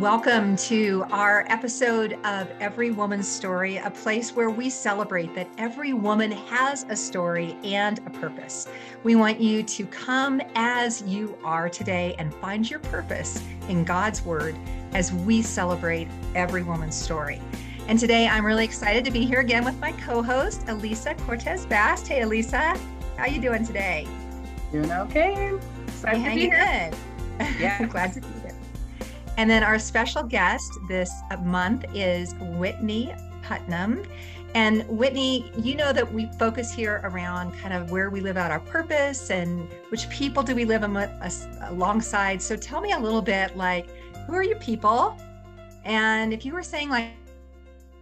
Welcome to our episode of Every Woman's Story, a place where we celebrate that every woman has a story and a purpose. We want you to come as you are today and find your purpose in God's Word as we celebrate every woman's story. And today I'm really excited to be here again with my co-host, Eliza Cortés Bast. Hey, Eliza, how you doing today? Doing okay. Excited to be here. Yeah, glad to be here. And then our special guest this month is Whitney Putnam. And Whitney, you know that we focus here around kind of where we live out our purpose and which people do we live alongside. So tell me a little bit like, who are your people? And if you were saying like,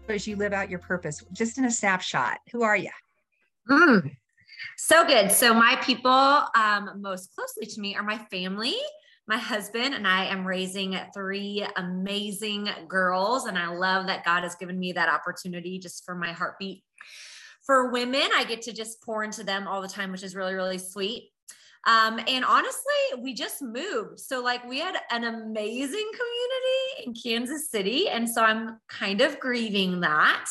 as you live out your purpose, just in a snapshot, who are you? Mm, so good. So my people um, most closely to me are my family my husband and I am raising three amazing girls. And I love that God has given me that opportunity just for my heartbeat. For women, I get to just pour into them all the time, which is really, really sweet. Um, and honestly, we just moved. So, like, we had an amazing community in Kansas City. And so I'm kind of grieving that.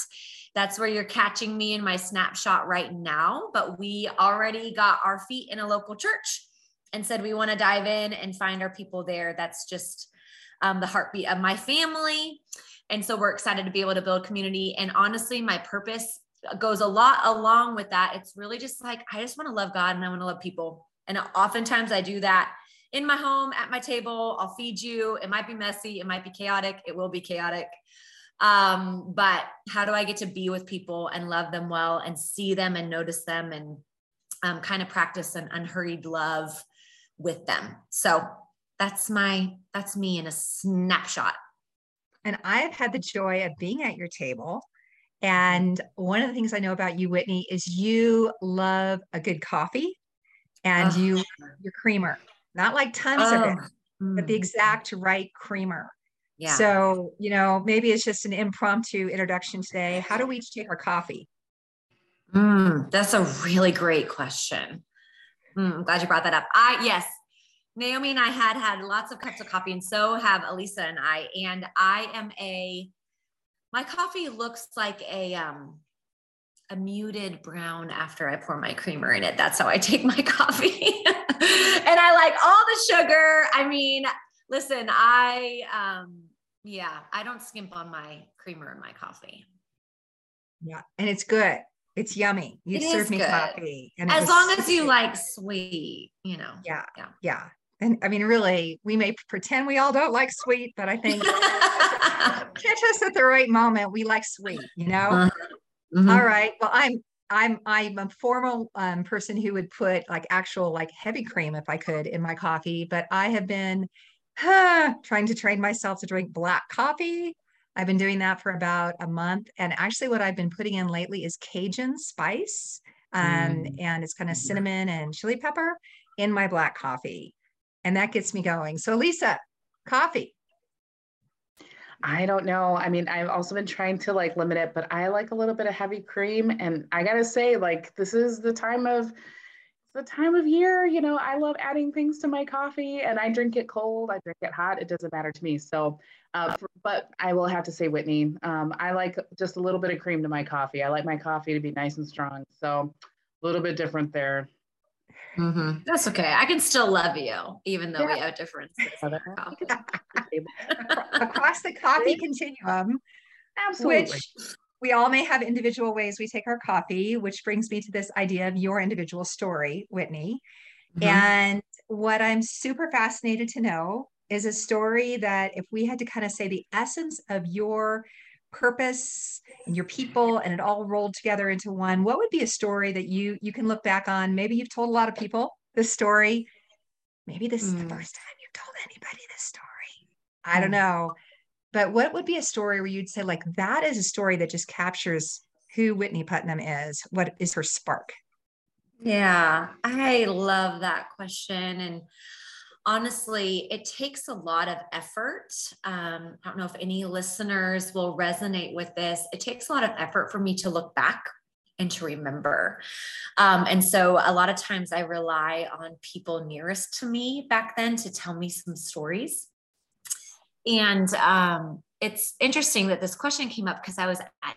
That's where you're catching me in my snapshot right now. But we already got our feet in a local church and said we want to dive in and find our people there. That's just um, the heartbeat of my family. And so we're excited to be able to build community. And honestly, my purpose goes a lot along with that. It's really just like, I just want to love God and I want to love people. And oftentimes I do that in my home, at my table. I'll feed you. It might be messy, it might be chaotic, it will be chaotic. Um, but how do I get to be with people and love them well and see them and notice them and um, kind of practice an unhurried love with them. So that's my that's me in a snapshot. And I've had the joy of being at your table. And one of the things I know about you, Whitney, is you love a good coffee and oh. you your creamer. Not like tons oh. of it, but the mm. exact right creamer. Yeah. So, you know, maybe it's just an impromptu introduction today. How do we each take our coffee? Mm, that's a really great question. Mm, I'm glad you brought that up. I yes, Naomi and I had had lots of cups of coffee, and so have Eliza and I. And I am a my coffee looks like a um a muted brown after I pour my creamer in it. That's how I take my coffee. and I like all the sugar. I mean, listen, I um yeah, I don't skimp on my creamer in my coffee. Yeah, and it's good. It's yummy. You serve me good. coffee. And as long as you like sweet, you know. Yeah. Yeah. Yeah. And I mean, really, we may pretend we all don't like sweet, but I think catch us at the right moment. We like sweet, you know? Uh-huh. Mm-hmm. All right. Well, I'm I'm I'm a formal um, person who would put like actual like heavy cream if I could in my coffee, but I have been huh, trying to train myself to drink black coffee I've been doing that for about a month. And actually, what I've been putting in lately is Cajun spice. Um, mm. And it's kind of cinnamon and chili pepper in my black coffee. And that gets me going. So, Lisa, coffee. I don't know. I mean, I've also been trying to like limit it, but I like a little bit of heavy cream. And I gotta say, like, this is the time of the time of year, you know, I love adding things to my coffee and I drink it cold, I drink it hot, it doesn't matter to me. So, uh, for, but I will have to say, Whitney, um, I like just a little bit of cream to my coffee. I like my coffee to be nice and strong. So, a little bit different there. Mm-hmm. That's okay. I can still love you, even though yeah. we have differences. Across the coffee continuum. Absolutely. Which we all may have individual ways we take our coffee, which brings me to this idea of your individual story, Whitney. Mm-hmm. And what I'm super fascinated to know is a story that if we had to kind of say the essence of your purpose and your people and it all rolled together into one what would be a story that you you can look back on maybe you've told a lot of people this story maybe this mm. is the mm. first time you've told anybody this story i don't mm. know but what would be a story where you'd say, like, that is a story that just captures who Whitney Putnam is? What is her spark? Yeah, I love that question. And honestly, it takes a lot of effort. Um, I don't know if any listeners will resonate with this. It takes a lot of effort for me to look back and to remember. Um, and so a lot of times I rely on people nearest to me back then to tell me some stories. And um, it's interesting that this question came up because I was at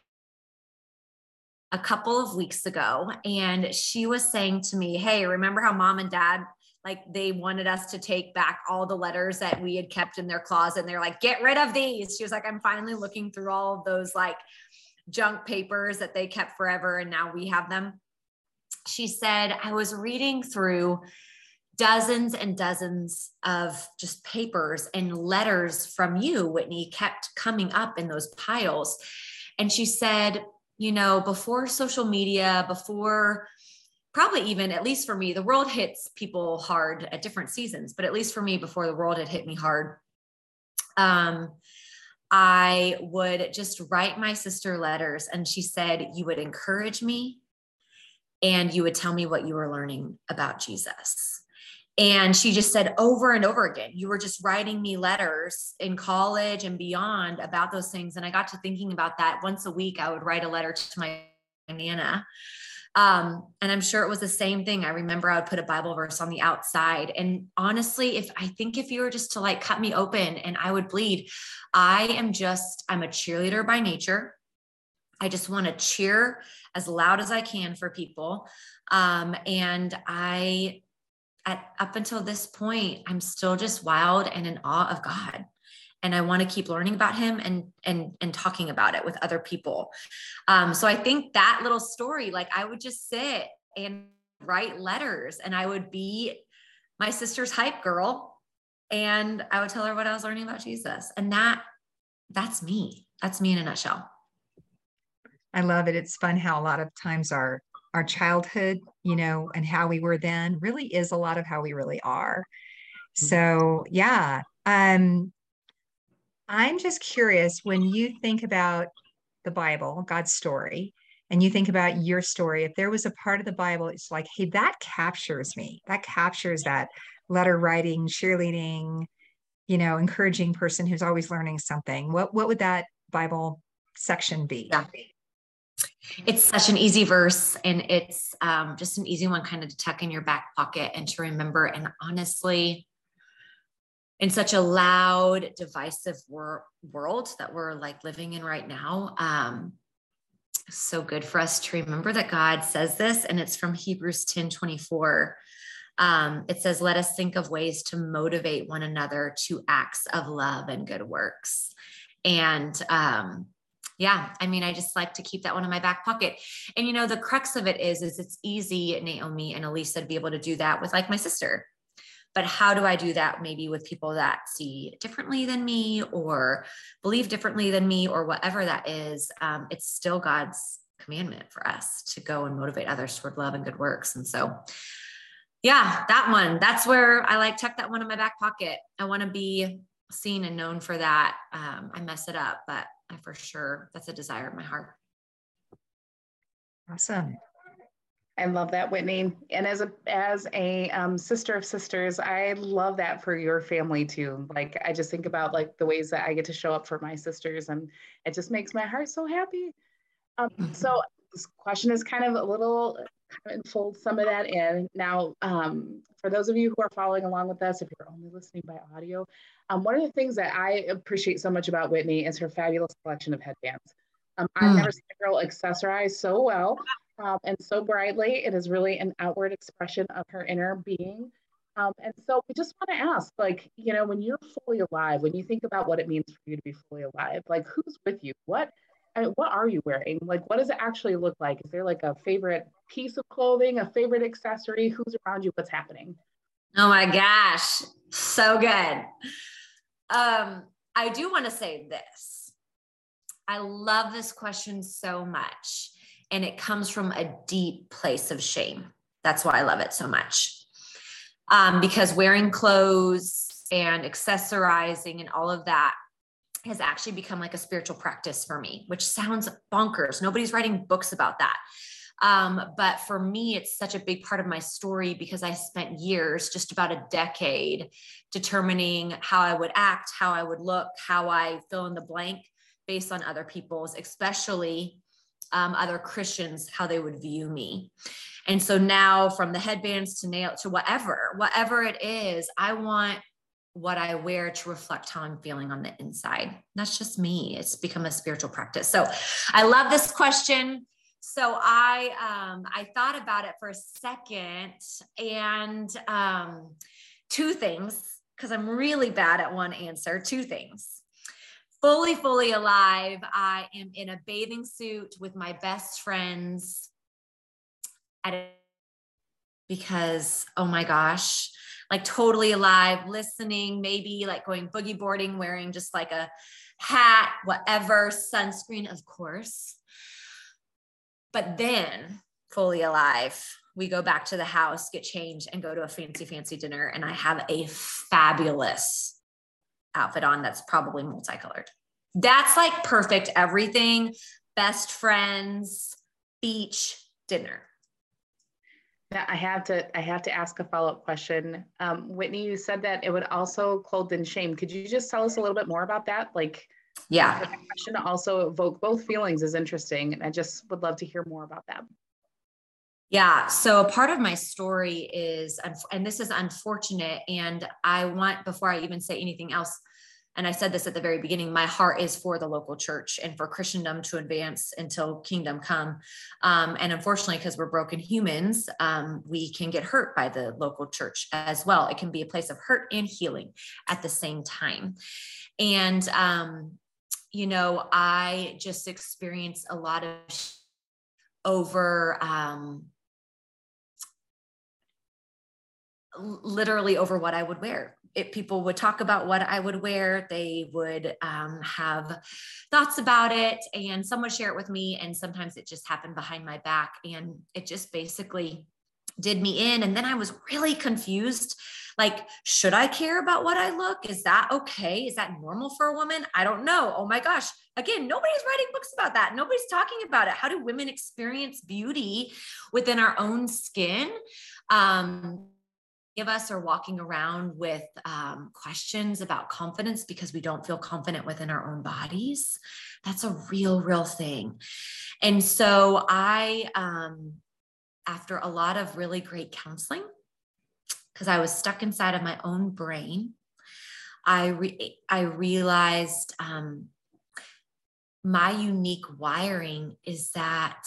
a couple of weeks ago and she was saying to me, Hey, remember how mom and dad like they wanted us to take back all the letters that we had kept in their closet and they're like get rid of these she was like i'm finally looking through all of those like junk papers that they kept forever and now we have them. She said, I was reading through dozens and dozens of just papers and letters from you, Whitney, kept coming up in those piles. And she said, you know, before social media, before probably even at least for me, the world hits people hard at different seasons, but at least for me, before the world had hit me hard. Um, I would just write my sister letters. And she said, You would encourage me and you would tell me what you were learning about Jesus. And she just said over and over again, You were just writing me letters in college and beyond about those things. And I got to thinking about that once a week. I would write a letter to my Nana um, and I'm sure it was the same thing. I remember I would put a Bible verse on the outside. And honestly, if I think if you were just to like cut me open and I would bleed, I am just, I'm a cheerleader by nature. I just want to cheer as loud as I can for people. Um, and I, at up until this point, I'm still just wild and in awe of God and I want to keep learning about him and and and talking about it with other people. Um, so I think that little story, like I would just sit and write letters, and I would be my sister's hype girl, and I would tell her what I was learning about Jesus, and that that's me. That's me in a nutshell. I love it. It's fun how a lot of times our our childhood, you know, and how we were then really is a lot of how we really are. Mm-hmm. So yeah. Um, I'm just curious when you think about the Bible, God's story, and you think about your story, if there was a part of the Bible, it's like, hey, that captures me. That captures that letter writing, cheerleading, you know, encouraging person who's always learning something. What what would that Bible section be? Yeah. It's such an easy verse and it's um, just an easy one kind of to tuck in your back pocket and to remember. And honestly, in such a loud, divisive wor- world that we're like living in right now. Um, so good for us to remember that God says this, and it's from Hebrews 10 24. Um, it says, Let us think of ways to motivate one another to acts of love and good works. And um, yeah, I mean, I just like to keep that one in my back pocket. And you know, the crux of it is, is it's easy, Naomi and Eliza, to be able to do that with like my sister but how do I do that maybe with people that see differently than me or believe differently than me or whatever that is? Um, it's still God's commandment for us to go and motivate others toward love and good works. And so, yeah, that one, that's where I like tuck that one in my back pocket. I want to be seen and known for that. Um, I mess it up, but I for sure, that's a desire of my heart. Awesome. I love that, Whitney. And as a as a um, sister of sisters, I love that for your family too. Like I just think about like the ways that I get to show up for my sisters, and it just makes my heart so happy. Um, mm-hmm. so this question is kind of a little kind of fold some of that in. Now, um, for those of you who are following along with us, if you're only listening by audio, um, one of the things that I appreciate so much about Whitney is her fabulous collection of headbands. Um, I've mm. never seen a girl accessorize so well um, and so brightly. It is really an outward expression of her inner being. Um, and so we just want to ask, like, you know, when you're fully alive, when you think about what it means for you to be fully alive, like, who's with you? What, I mean, what are you wearing? Like, what does it actually look like? Is there like a favorite piece of clothing, a favorite accessory? Who's around you? What's happening? Oh my gosh, so good. Um, I do want to say this. I love this question so much and it comes from a deep place of shame. That's why I love it so much. Um, because wearing clothes and accessorizing and all of that has actually become like a spiritual practice for me, which sounds bonkers. Nobody's writing books about that. Um, but for me, it's such a big part of my story because I spent years, just about a decade, determining how I would act, how I would look, how I fill in the blank based on other people's, especially um, other Christians how they would view me. And so now from the headbands to nail to whatever, whatever it is, I want what I wear to reflect how I'm feeling on the inside. That's just me. It's become a spiritual practice. So I love this question. So I um, I thought about it for a second, and um, two things because I'm really bad at one answer. Two things. Fully, fully alive. I am in a bathing suit with my best friends at a, because oh my gosh, like totally alive, listening, maybe like going boogie boarding, wearing just like a hat, whatever, sunscreen, of course. But then, fully alive, we go back to the house, get changed, and go to a fancy, fancy dinner. And I have a fabulous outfit on that's probably multicolored. That's like perfect everything. Best friends, beach, dinner. Yeah, I have to. I have to ask a follow up question. Um, Whitney, you said that it would also clothe in shame. Could you just tell us a little bit more about that? Like, yeah, the question also evoke both feelings is interesting, and I just would love to hear more about that. Yeah. So part of my story is, and this is unfortunate, and I want before I even say anything else, and I said this at the very beginning, my heart is for the local church and for Christendom to advance until kingdom come. Um, and unfortunately, because we're broken humans, um, we can get hurt by the local church as well. It can be a place of hurt and healing at the same time. And, um, you know, I just experienced a lot of over, um, literally over what I would wear it, people would talk about what I would wear. They would um, have thoughts about it, and some would share it with me. And sometimes it just happened behind my back, and it just basically did me in. And then I was really confused. Like, should I care about what I look? Is that okay? Is that normal for a woman? I don't know. Oh my gosh. Again, nobody's writing books about that. Nobody's talking about it. How do women experience beauty within our own skin? Um, of us are walking around with um, questions about confidence because we don't feel confident within our own bodies. That's a real, real thing. And so I, um, after a lot of really great counseling, because I was stuck inside of my own brain, I re- I realized um, my unique wiring is that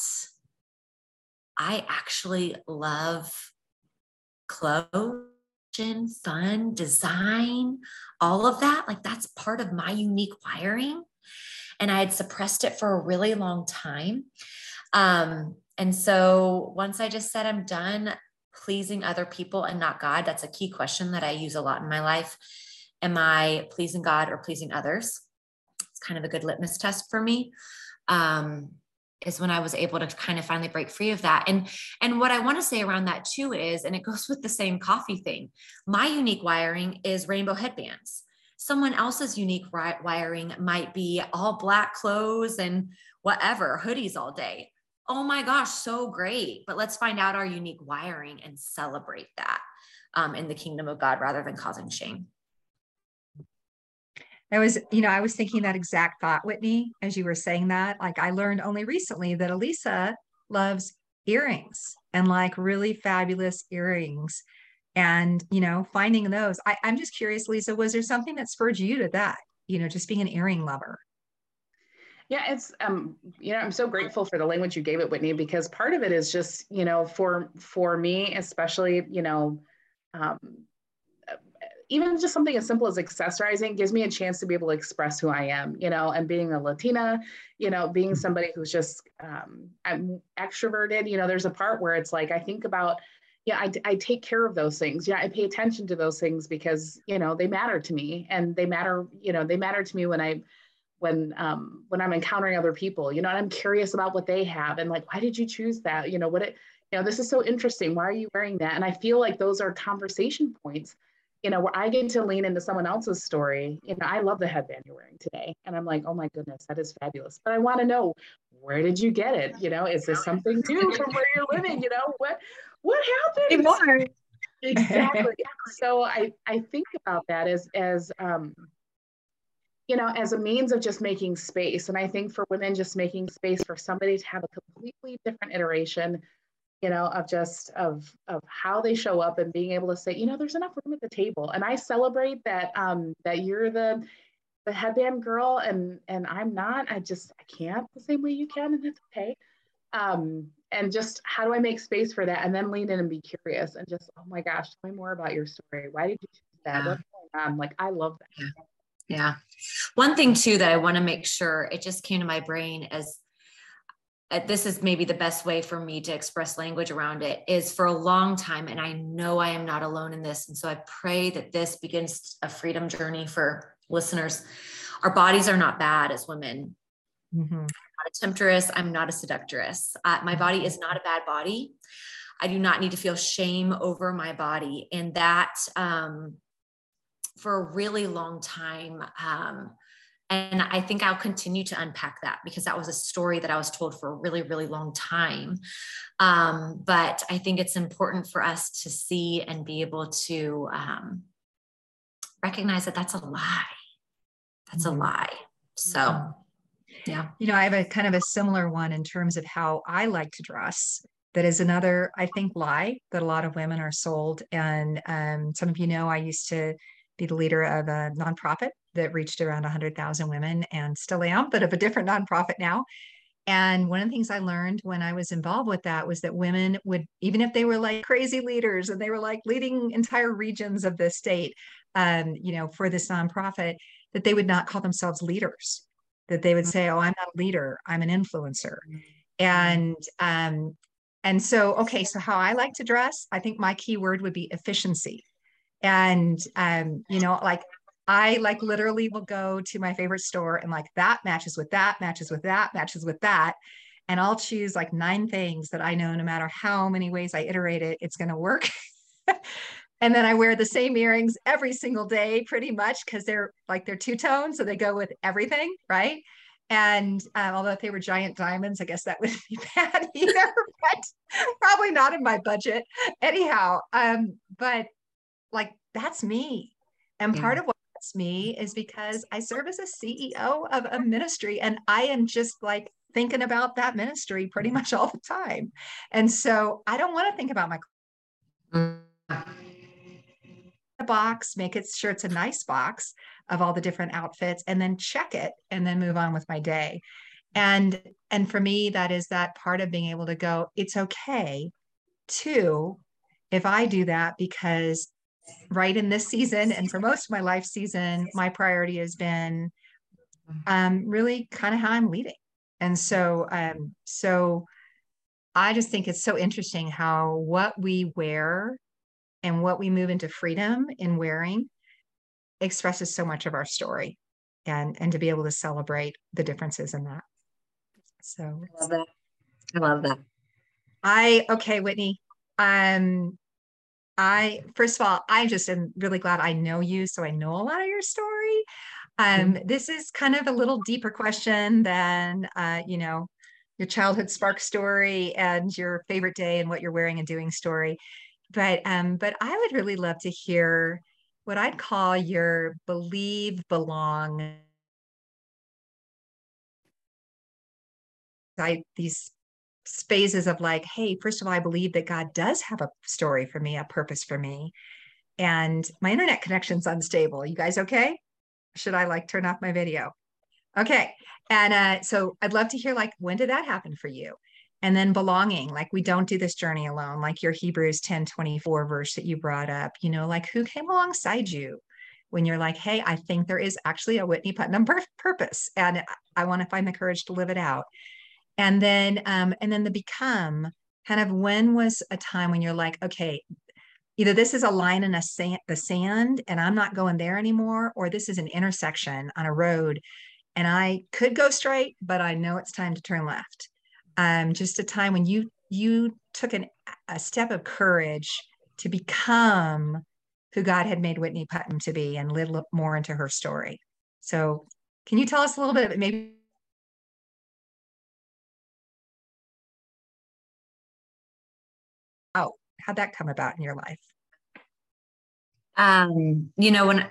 I actually love clothes, fun, design, all of that. Like that's part of my unique wiring. And I had suppressed it for a really long time. Um, and so once I just said, I'm done pleasing other people and not God, that's a key question that I use a lot in my life. Am I pleasing God or pleasing others? It's kind of a good litmus test for me. Um, is when I was able to kind of finally break free of that. And and what I want to say around that too is, and it goes with the same coffee thing. My unique wiring is rainbow headbands. Someone else's unique wiring might be all black clothes and whatever hoodies all day. Oh my gosh, so great! But let's find out our unique wiring and celebrate that um, in the kingdom of God rather than causing shame. I was, you know, I was thinking that exact thought, Whitney, as you were saying that. Like, I learned only recently that Eliza loves earrings and like really fabulous earrings. And, you know, finding those. I, I'm just curious, Lisa, was there something that spurred you to that, you know, just being an earring lover? Yeah, it's um, you know, I'm so grateful for the language you gave it, Whitney, because part of it is just, you know, for for me, especially, you know, um, even just something as simple as accessorizing gives me a chance to be able to express who I am, you know, and being a Latina, you know, being mm-hmm. somebody who's just, um, I'm extroverted, you know, there's a part where it's like, I think about, yeah, I, I take care of those things. Yeah, I pay attention to those things because, you know, they matter to me and they matter, you know, they matter to me when I, when um when i'm encountering other people you know and i'm curious about what they have and like why did you choose that you know what it you know this is so interesting why are you wearing that and i feel like those are conversation points you know, where I get to lean into someone else's story. You know, I love the headband you're wearing today. And I'm like, oh my goodness, that is fabulous. But I want to know where did you get it? You know, is this something new from where you're living? You know, what what happened? Exactly. so I I think about that as as um you know, as a means of just making space. And I think for women, just making space for somebody to have a completely different iteration, you know, of just of of how they show up and being able to say, you know, there's enough room at the table. And I celebrate that um that you're the the headband girl and and I'm not. I just I can't the same way you can, and that's okay. Um, and just how do I make space for that? And then lean in and be curious and just, oh my gosh, tell me more about your story. Why did you choose that? Yeah. What's going on? Like I love that. Yeah. Yeah. One thing too that I want to make sure it just came to my brain as uh, this is maybe the best way for me to express language around it is for a long time and i know i am not alone in this and so i pray that this begins a freedom journey for listeners our bodies are not bad as women mm-hmm. i'm not a temptress i'm not a seductress uh, my body is not a bad body i do not need to feel shame over my body and that um, for a really long time. Um, and I think I'll continue to unpack that because that was a story that I was told for a really, really long time. Um, but I think it's important for us to see and be able to um, recognize that that's a lie. That's a mm-hmm. lie. So, yeah. You know, I have a kind of a similar one in terms of how I like to dress. That is another, I think, lie that a lot of women are sold. And um, some of you know, I used to be the leader of a nonprofit that reached around 100,000 women and still am, but of a different nonprofit now. And one of the things I learned when I was involved with that was that women would, even if they were like crazy leaders and they were like leading entire regions of the state, um, you know, for this nonprofit, that they would not call themselves leaders. That they would say, "Oh, I'm not a leader. I'm an influencer." And um, and so, okay, so how I like to dress, I think my key word would be efficiency and um, you know like i like literally will go to my favorite store and like that matches with that matches with that matches with that. And i'll choose like nine things that i know no matter how many ways i iterate it it's going to work. And then i wear the same earrings every single day pretty much because they're like they're two-tone so they go with everything right? And um, although if they were giant diamonds, I guess that wouldn't be bad either, but probably not in my budget. Anyhow, um, but like that's me. And yeah. part of what that's me is because I serve as a CEO of a ministry and I am just like thinking about that ministry pretty much all the time. And so I don't want to think about my box, make it sure it's a nice box of all the different outfits and then check it and then move on with my day. And and for me that is that part of being able to go it's okay to if I do that because right in this season and for most of my life season my priority has been um, really kind of how i'm leading. And so um, so i just think it's so interesting how what we wear and what we move into freedom in wearing expresses so much of our story and and to be able to celebrate the differences in that. So i love that. I love that. I okay whitney um I first of all, I just am really glad I know you, so I know a lot of your story. Um, mm-hmm. This is kind of a little deeper question than uh, you know your childhood spark story and your favorite day and what you're wearing and doing story. But um, but I would really love to hear what I'd call your believe, belong. I these phases of like, hey, first of all, I believe that God does have a story for me, a purpose for me. And my internet connection's unstable. You guys okay? Should I like turn off my video? Okay. And uh, so I'd love to hear like, when did that happen for you? And then belonging, like we don't do this journey alone, like your Hebrews 10 24 verse that you brought up, you know, like who came alongside you when you're like, hey, I think there is actually a Whitney Putnam purpose and I want to find the courage to live it out and then um, and then the become kind of when was a time when you're like okay either this is a line in a sand, the sand and i'm not going there anymore or this is an intersection on a road and i could go straight but i know it's time to turn left. Um, just a time when you you took an, a step of courage to become who god had made whitney putnam to be and live more into her story. So can you tell us a little bit maybe how'd that come about in your life um you know when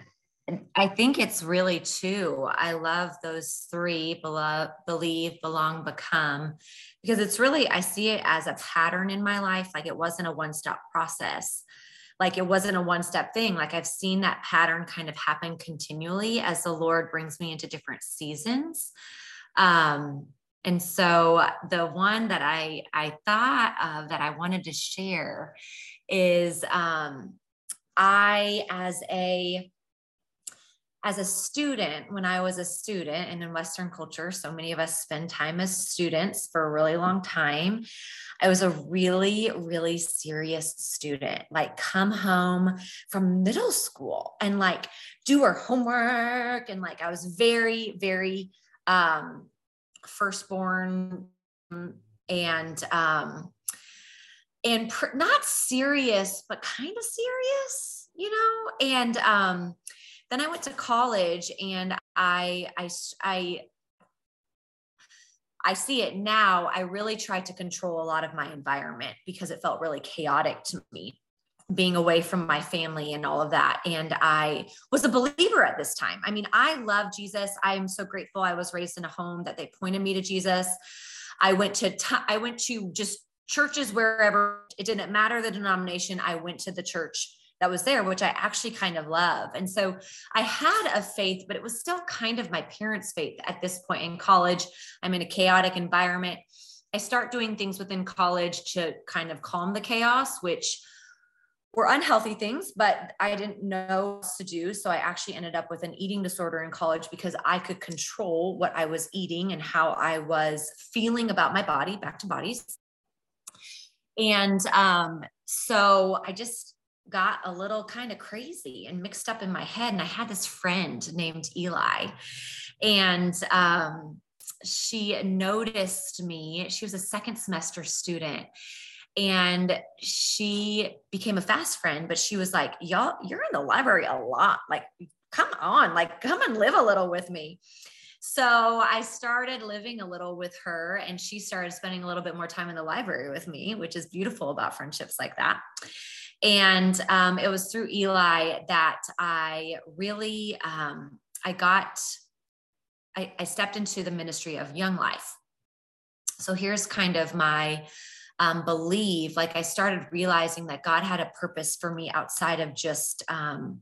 I think it's really two. I love those three believe, belong, become, because it's really, I see it as a pattern in my life. Like it wasn't a one stop process. Like it wasn't a one step thing. Like I've seen that pattern kind of happen continually as the Lord brings me into different seasons. Um, and so the one that I, I thought of that I wanted to share is um, I, as a, as a student, when I was a student and in Western culture, so many of us spend time as students for a really long time. I was a really, really serious student, like come home from middle school and like do our homework. And like I was very, very um, firstborn and um, and pr- not serious, but kind of serious, you know, and um, then I went to college and I, I, I, I see it now. I really tried to control a lot of my environment because it felt really chaotic to me being away from my family and all of that. And I was a believer at this time. I mean, I love Jesus. I am so grateful I was raised in a home that they pointed me to Jesus. I went to t- I went to just churches wherever it didn't matter the denomination. I went to the church that was there, which I actually kind of love. And so I had a faith, but it was still kind of my parents' faith at this point in college. I'm in a chaotic environment. I start doing things within college to kind of calm the chaos, which were unhealthy things, but I didn't know what to do. So I actually ended up with an eating disorder in college because I could control what I was eating and how I was feeling about my body, back to bodies. And um, so I just got a little kind of crazy and mixed up in my head. And I had this friend named Eli, and um, she noticed me. She was a second semester student. And she became a fast friend, but she was like, Y'all, you're in the library a lot. Like, come on, like, come and live a little with me. So I started living a little with her, and she started spending a little bit more time in the library with me, which is beautiful about friendships like that. And um, it was through Eli that I really, um, I got, I, I stepped into the ministry of Young Life. So here's kind of my um, belief. Like I started realizing that God had a purpose for me outside of just, um,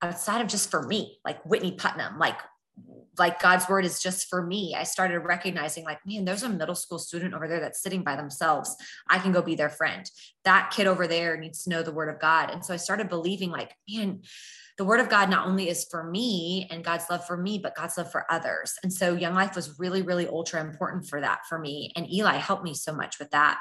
outside of just for me, like Whitney Putnam, like like God's word is just for me. I started recognizing, like, man, there's a middle school student over there that's sitting by themselves. I can go be their friend. That kid over there needs to know the word of God. And so I started believing, like, man, the word of God not only is for me and God's love for me, but God's love for others. And so Young Life was really, really ultra important for that for me. And Eli helped me so much with that.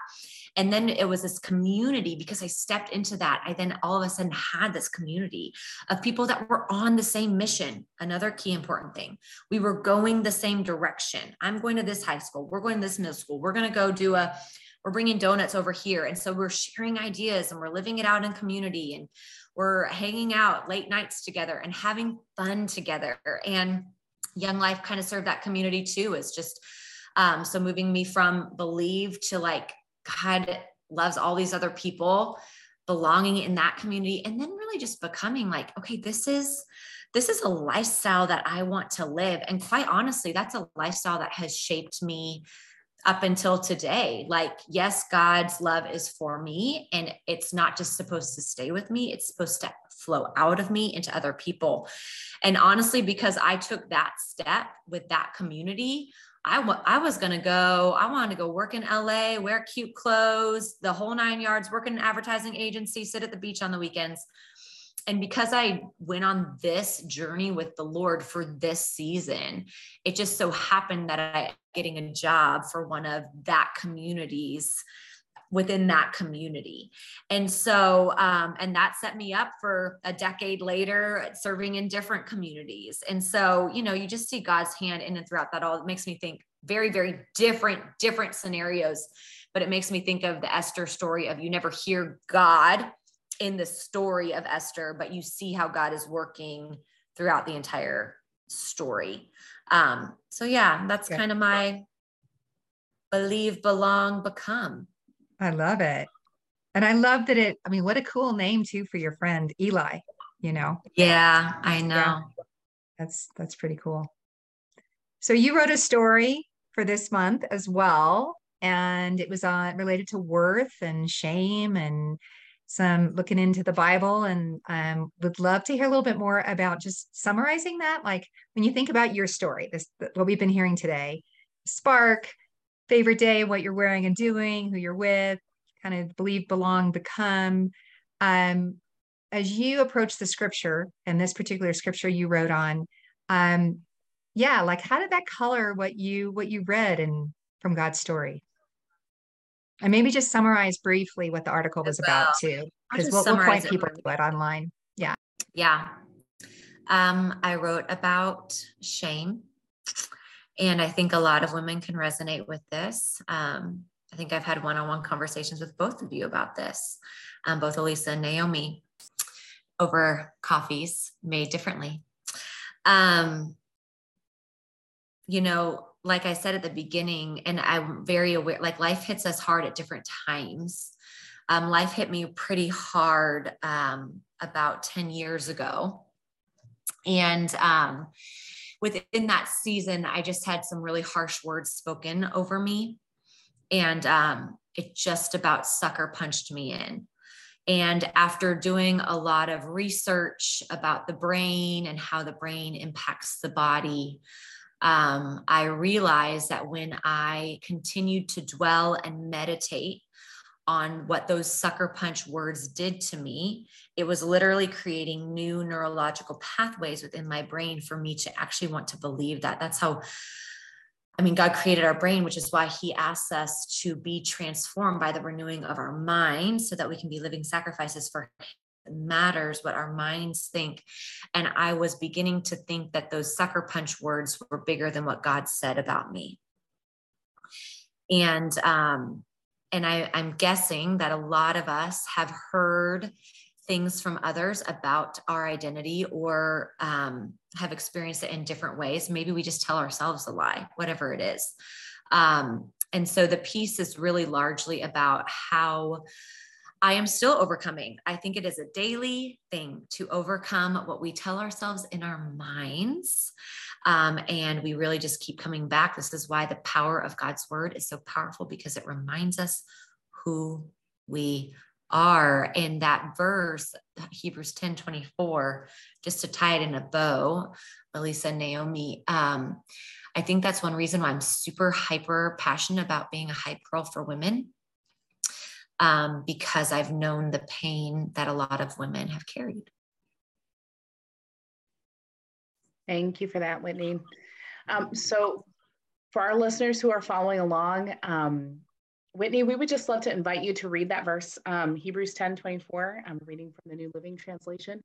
And then it was this community because I stepped into that. I then all of a sudden had this community of people that were on the same mission. Another key important thing. We were going the same direction. I'm going to this high school. We're going to this middle school. We're going to go do a, we're bringing donuts over here. And so we're sharing ideas and we're living it out in community and we're hanging out late nights together and having fun together. And Young Life kind of served that community too. Is just um, so moving me from believe to like God loves all these other people, belonging in that community, and then really just becoming like, okay, this is this is a lifestyle that I want to live. And quite honestly, that's a lifestyle that has shaped me up until today. Like, yes, God's love is for me, and it's not just supposed to stay with me, it's supposed to flow out of me into other people. And honestly, because I took that step with that community, I, w- I was going to go, I wanted to go work in LA, wear cute clothes, the whole nine yards, work in an advertising agency, sit at the beach on the weekends. And because I went on this journey with the Lord for this season, it just so happened that I getting a job for one of that community's within that community. And so, um, and that set me up for a decade later serving in different communities. And so, you know, you just see God's hand in and throughout that all. It makes me think very, very different, different scenarios. But it makes me think of the Esther story of you never hear God in the story of Esther, but you see how God is working throughout the entire story. Um, so yeah, that's yeah. kind of my believe, belong, become. I love it. And I love that it, I mean, what a cool name too for your friend Eli. you know? Yeah, I know. Yeah. That's that's pretty cool. So you wrote a story for this month as well, and it was on uh, related to worth and shame and some looking into the Bible and um, would love to hear a little bit more about just summarizing that. Like when you think about your story, this what we've been hearing today, spark, favorite day, what you're wearing and doing, who you're with, kind of believe, belong, become. Um, as you approach the scripture and this particular scripture you wrote on, um, yeah, like how did that color what you what you read and from God's story? And maybe just summarize briefly what the article was about too, because we'll, we'll point people to it online. Yeah. Yeah. Um, I wrote about shame. And I think a lot of women can resonate with this. Um, I think I've had one on one conversations with both of you about this, um, both Eliza and Naomi, over coffees made differently. Um, you know, like I said at the beginning, and I'm very aware, like life hits us hard at different times. Um, life hit me pretty hard um, about 10 years ago. And um, within that season, I just had some really harsh words spoken over me. And um, it just about sucker punched me in. And after doing a lot of research about the brain and how the brain impacts the body, um, I realized that when I continued to dwell and meditate on what those sucker punch words did to me, it was literally creating new neurological pathways within my brain for me to actually want to believe that. That's how. I mean, God created our brain, which is why He asks us to be transformed by the renewing of our mind so that we can be living sacrifices for matters what our minds think. And I was beginning to think that those sucker punch words were bigger than what God said about me. And um, and I, I'm guessing that a lot of us have heard things from others about our identity or um, have experienced it in different ways. Maybe we just tell ourselves a lie, whatever it is. Um, and so the piece is really largely about how I am still overcoming. I think it is a daily thing to overcome what we tell ourselves in our minds. Um, and we really just keep coming back. This is why the power of God's word is so powerful because it reminds us who we are. In that verse, Hebrews 10 24, just to tie it in a bow, Eliza Naomi, um, I think that's one reason why I'm super hyper passionate about being a hype girl for women um, because I've known the pain that a lot of women have carried. Thank you for that, Whitney. Um, so, for our listeners who are following along, um, Whitney, we would just love to invite you to read that verse, um, Hebrews 10 24. I'm reading from the New Living Translation.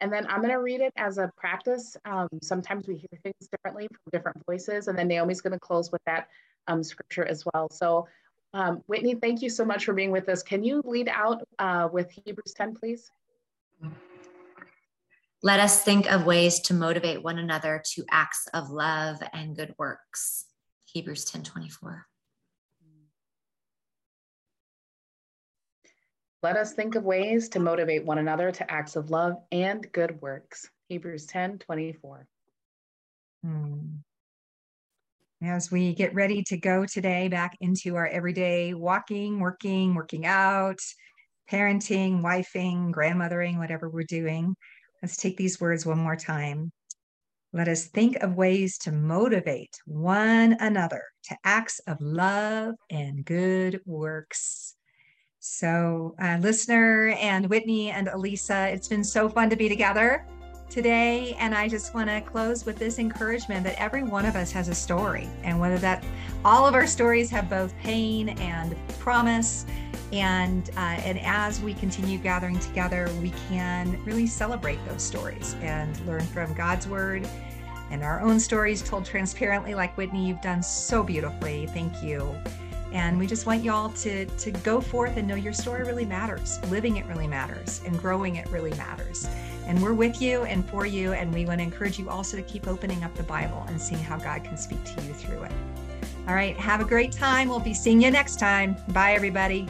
And then I'm going to read it as a practice. Um, sometimes we hear things differently from different voices. And then Naomi's going to close with that um, scripture as well. So, um, Whitney, thank you so much for being with us. Can you lead out uh, with Hebrews 10, please? Let us think of ways to motivate one another to acts of love and good works. Hebrews 10 24. Let us think of ways to motivate one another to acts of love and good works. Hebrews 10 24. Hmm as we get ready to go today back into our everyday walking, working, working out, parenting, wifing, grandmothering, whatever we're doing, let's take these words one more time. Let us think of ways to motivate one another to acts of love and good works. So, uh, listener and Whitney and Eliza, it's been so fun to be together today. And I just want to close with this encouragement that every one of us has a story. And whether that all of our stories have both pain and promise. And, uh, and as we continue gathering together, we can really celebrate those stories and learn from God's word and our own stories told transparently, like Whitney, you've done so beautifully. Thank you. And we just want y'all to, to go forth and know your story really matters. Living it really matters and growing it really matters. And we're with you and for you. And we want to encourage you also to keep opening up the Bible and seeing how God can speak to you through it. All right. Have a great time. We'll be seeing you next time. Bye, everybody.